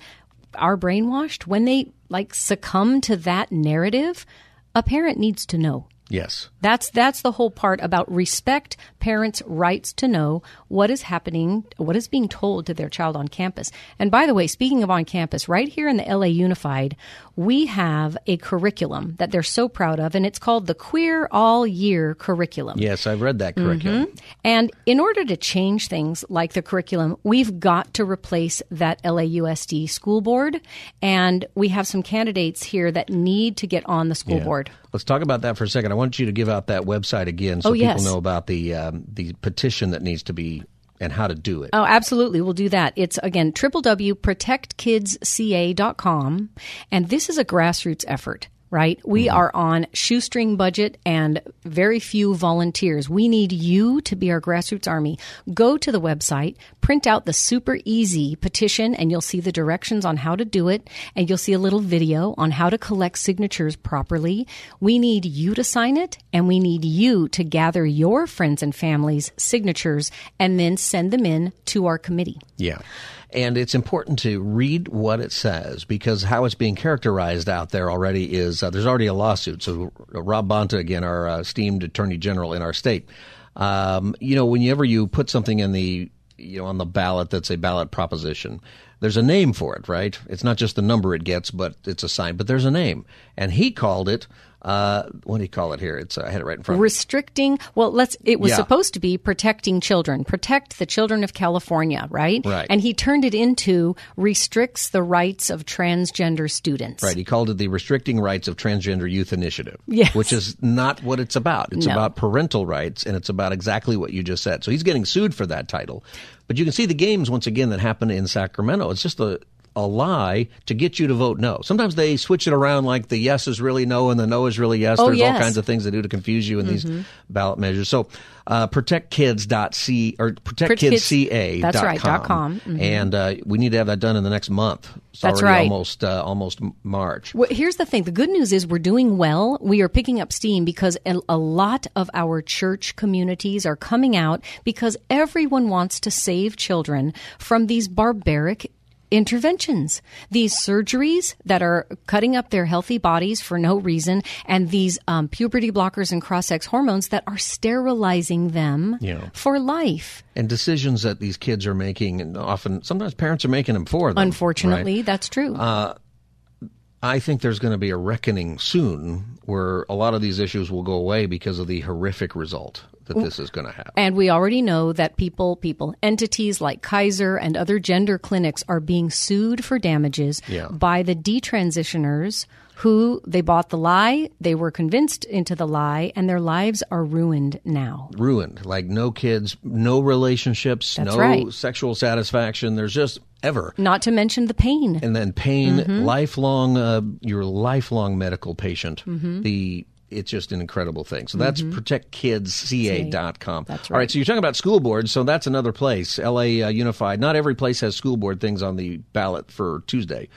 Speaker 3: are brainwashed, when they like succumb to that narrative, a parent needs to know.
Speaker 2: Yes.
Speaker 3: That's that's the whole part about respect parents' rights to know what is happening, what is being told to their child on campus. And by the way, speaking of on campus, right here in the LA Unified, we have a curriculum that they're so proud of and it's called the Queer All Year curriculum.
Speaker 2: Yes, I've read that curriculum.
Speaker 3: Mm-hmm. And in order to change things like the curriculum, we've got to replace that LAUSD school board and we have some candidates here that need to get on the school
Speaker 2: yeah.
Speaker 3: board.
Speaker 2: Let's talk about that for a second. I want you to give out that website again so
Speaker 3: oh,
Speaker 2: people know about the um, the petition that needs to be and how to do it.
Speaker 3: Oh, absolutely. We'll do that. It's again www.protectkidsca.com and this is a grassroots effort right? We mm-hmm. are on shoestring budget and very few volunteers. We need you to be our grassroots army. Go to the website, print out the super easy petition, and you'll see the directions on how to do it. And you'll see a little video on how to collect signatures properly. We need you to sign it, and we need you to gather your friends and family's signatures and then send them in to our committee.
Speaker 2: Yeah. And it's important to read what it says because how it's being characterized out there already is uh, there's already a lawsuit. So, Rob Bonta, again, our uh, esteemed attorney general in our state, um, you know, whenever you put something in the you know on the ballot that's a ballot proposition there's a name for it right it's not just the number it gets but it's a sign but there's a name and he called it uh, what do you call it here? It's uh, I had it right in front.
Speaker 3: Restricting. Well, let's. It was yeah. supposed to be protecting children, protect the children of California, right?
Speaker 2: Right.
Speaker 3: And he turned it into restricts the rights of transgender students.
Speaker 2: Right. He called it the Restricting Rights of Transgender Youth Initiative.
Speaker 3: Yes.
Speaker 2: Which is not what it's about. It's
Speaker 3: no.
Speaker 2: about parental rights, and it's about exactly what you just said. So he's getting sued for that title. But you can see the games once again that happen in Sacramento. It's just a a lie to get you to vote no. Sometimes they switch it around like the yes is really no and the no is really yes.
Speaker 3: Oh,
Speaker 2: There's
Speaker 3: yes.
Speaker 2: all kinds of things they do to confuse you in these ballot measures. So, uh, protectkids.c or protectkidsca.
Speaker 3: That's right, dot com. Mhm.
Speaker 2: And uh, we need to have that done in the next month. It's
Speaker 3: That's right.
Speaker 2: almost uh, almost March.
Speaker 3: Well, here's the thing. The good news is we're doing well. We are picking up steam because a, a lot of our church communities are coming out because everyone wants to save children from these barbaric interventions, these surgeries that are cutting up their healthy bodies for no reason, and these um, puberty blockers and cross-sex hormones that are sterilizing them
Speaker 2: Yeah.
Speaker 3: for life.
Speaker 2: And decisions that these kids are making, and often sometimes parents are making them for them.
Speaker 3: Unfortunately,
Speaker 2: right?
Speaker 3: that's true.
Speaker 2: I think there's going to be a reckoning soon where a lot of these issues will go away because of the horrific result that this is going to happen.
Speaker 3: And we already know that people, people, entities like Kaiser and other gender clinics are being sued for damages
Speaker 2: Yeah.
Speaker 3: by the detransitioners who they bought the lie, they were convinced into the lie, and their lives are ruined now.
Speaker 2: Ruined. Like no kids, no relationships,
Speaker 3: That's
Speaker 2: no
Speaker 3: right.
Speaker 2: sexual satisfaction. There's just ever.
Speaker 3: Not to mention the pain.
Speaker 2: And then pain,
Speaker 3: Mm-hmm.
Speaker 2: lifelong, uh, your lifelong medical patient.
Speaker 3: Mm-hmm.
Speaker 2: The it's just an incredible thing. So that's protectkidsca.com.
Speaker 3: That's
Speaker 2: All right.
Speaker 3: right.
Speaker 2: So you're talking about school boards. So that's another place. LA uh, Unified. Not every place has school board things on the ballot for Tuesday,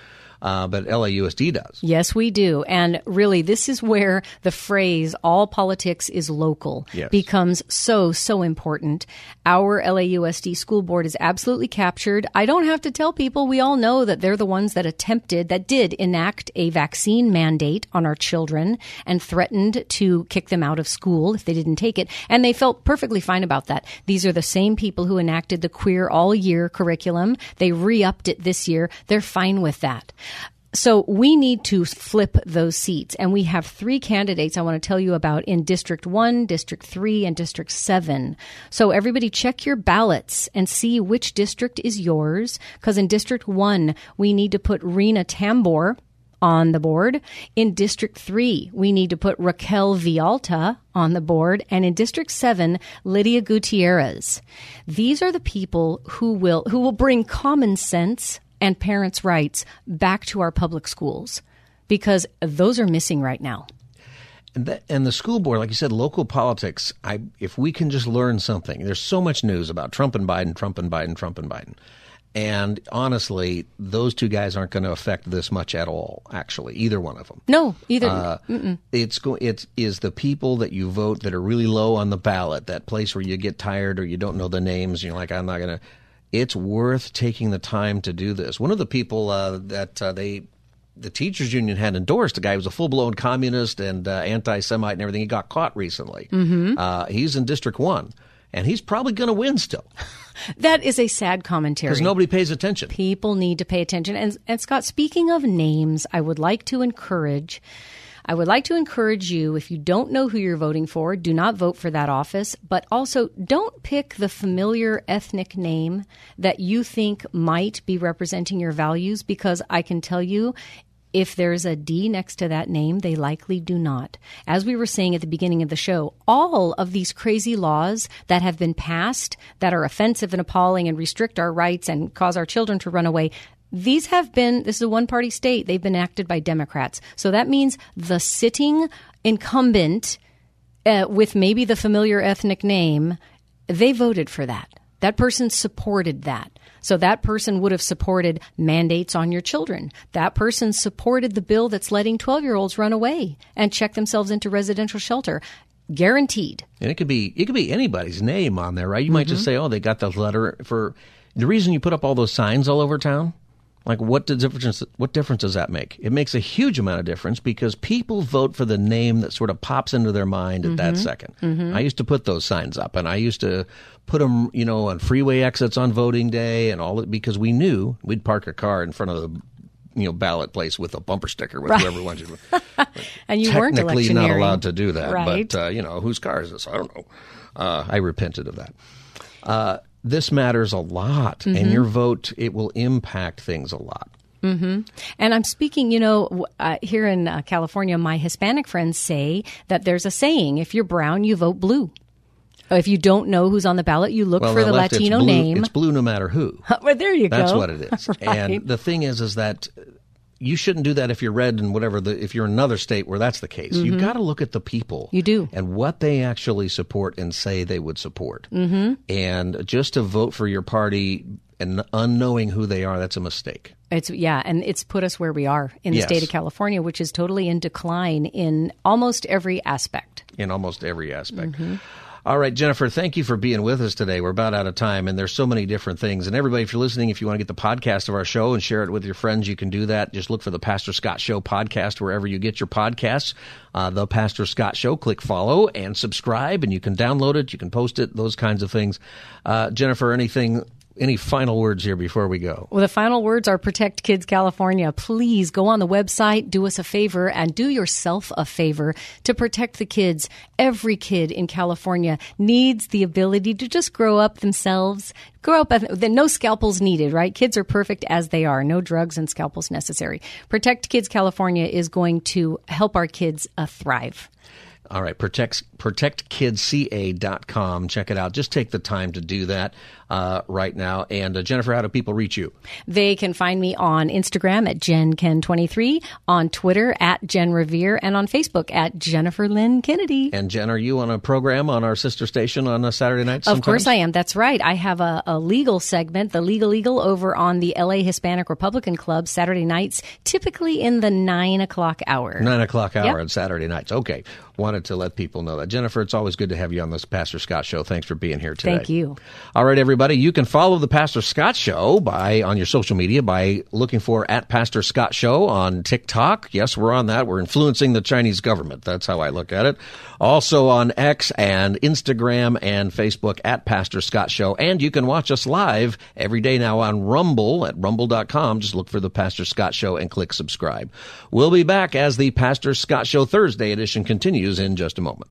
Speaker 2: uh, but LAUSD does.
Speaker 3: Yes, we do. And really, this is where the phrase all politics is local
Speaker 2: Yes.
Speaker 3: becomes so, so important. Our LAUSD school board is absolutely captured. I don't have to tell people, we all know that they're the ones that attempted, that did enact a vaccine mandate on our children and threatened to kick them out of school if they didn't take it. And they felt perfectly fine about that. These are the same people who enacted the queer all year curriculum. They re upped it this year. They're fine with that. So we need to flip those seats. And we have three candidates I want to tell you about in District 1, District 3, and District 7. So everybody check your ballots and see which district is yours. Because in District 1, we need to put Rena Tambor on the board. In District 3, we need to put Raquel Villalta on the board. And in District 7, Lydia Gutierrez. These are the people who will, who will bring common sense and parents' rights back to our public schools because those are missing right now.
Speaker 2: And, that, and the school board, like you said, local politics. I, if we can just learn something, there's so much news about Trump and Biden, Trump and Biden, Trump and Biden. And honestly, those two guys aren't going to affect this much at all. Actually, either one of them.
Speaker 3: No, either.
Speaker 2: Uh, it's go- it is the people that you vote that are really low on the ballot. That place where you get tired or you don't know the names. You're like, I'm not going to. It's worth taking the time to do this. One of the people uh, that uh, they. The teachers union had endorsed a guy who was a full blown communist and uh, anti Semite and everything. He got caught recently. Mm-hmm. Uh, he's in District 1, and he's probably going to win still
Speaker 3: that is a sad commentary.
Speaker 2: because nobody pays attention.
Speaker 3: people need to pay attention. And, and Scott, speaking of names, I would like to encourage. I would like to encourage you if you don't know who you're voting for, do not vote for that office, but also don't pick the familiar ethnic name that you think might be representing your values because I can tell you if there's a D next to that name, they likely do not. As we were saying at the beginning of the show, all of these crazy laws that have been passed that are offensive and appalling and restrict our rights and cause our children to run away, these have been, this is a one party state, they've been acted by Democrats. So that means the sitting incumbent uh, with maybe the familiar ethnic name, they voted for that. That person supported that. So that person would have supported mandates on your children. That person supported the bill that's letting 12 year olds run away and check themselves into residential shelter. Guaranteed.
Speaker 2: And it could be it could be anybody's name on there, right? You might just say, "Oh, they got the letter for." The reason you put up all those signs all over town, like what difference? What difference does that make? It makes a huge amount of difference because people vote for the name that sort of pops into their mind at that 2nd I used to put those signs up, and I used to put them, you know, on freeway exits on voting day and all that because we knew we'd park a car in front of the. You know, ballot place with a bumper sticker with whoever wanted.
Speaker 3: And you weren't
Speaker 2: technically not allowed to do that.
Speaker 3: Right.
Speaker 2: But uh, you know, whose car is this? I don't know. Uh, I repented of that. Uh, this matters a lot,
Speaker 3: Mm-hmm.
Speaker 2: and your vote it will impact things a lot.
Speaker 3: And I'm speaking, you know, uh, here in uh, California, my Hispanic friends say that there's a saying if you're brown, you vote blue. If you don't know who's on the ballot, you look
Speaker 2: well,
Speaker 3: for the
Speaker 2: left,
Speaker 3: Latino
Speaker 2: it's blue,
Speaker 3: name.
Speaker 2: It's blue no matter who.
Speaker 3: well, there you go.
Speaker 2: That's what it is.
Speaker 3: Right.
Speaker 2: And the thing is, is that you shouldn't do that if you're red and whatever. The, if you're in another state where that's the case, you've got to look at the people.
Speaker 3: Mm-hmm. You do.
Speaker 2: and what they actually support and say they would support. Mm-hmm. And just to vote for your party and unknowing who they are, that's a mistake.
Speaker 3: It's yeah, and it's put us where we are in the
Speaker 2: Yes.
Speaker 3: state of California, which is totally in decline in almost every aspect.
Speaker 2: in almost every aspect.
Speaker 3: Mm-hmm.
Speaker 2: All right, Jennifer, thank you for being with us today. We're about out of time, and there's so many different things. And everybody, if you're listening, if you want to get the podcast of our show and share it with your friends, you can do that. Just look for the Pastor Scott Show podcast wherever you get your podcasts. Uh, the Pastor Scott Show. Click follow and subscribe, and you can download it. You can post it. Those kinds of things. Uh, Jennifer, anything? Any final words here before we go?
Speaker 3: Well, the final words are Protect Kids California. Please go on the website, do us a favor, and do yourself a favor to protect the kids. Every kid in California needs the ability to just grow up themselves. Grow up, then no scalpels needed, right? Kids are perfect as they are. No drugs and scalpels necessary. Protect Kids California is going to help our kids uh, thrive.
Speaker 2: All right, protect, protectkidsca.com. Check it out. Just take the time to do that uh, right now. And uh, Jennifer, how do people reach you?
Speaker 3: They can find me on Instagram at JenKen23, on Twitter at Jen Revere, and on Facebook at Jennifer Lynn Kennedy.
Speaker 2: And Jen, are you on a program on our sister station on a Saturday night?
Speaker 3: Of course I am. That's right. I have a, a legal segment, the Legal Eagle, over on the LA Hispanic Republican Club Saturday nights, typically in the nine o'clock hour.
Speaker 2: Nine o'clock hour
Speaker 3: Yep.
Speaker 2: on Saturday nights. Okay. Wanted to let people know that. Jennifer, it's always good to have you on this Pastor Scott show. Thanks for being here today.
Speaker 3: Thank you.
Speaker 2: All right, everybody. You can follow the Pastor Scott show by on your social media by looking for at Pastor Scott Show on TikTok. Yes, we're on that. We're influencing the Chinese government. That's how I look at it. Also on X and Instagram and Facebook at Pastor Scott Show. And you can watch us live every day now on Rumble at rumble.com. Just look for the Pastor Scott Show and click subscribe. We'll be back as the Pastor Scott Show Thursday edition continues in just a moment.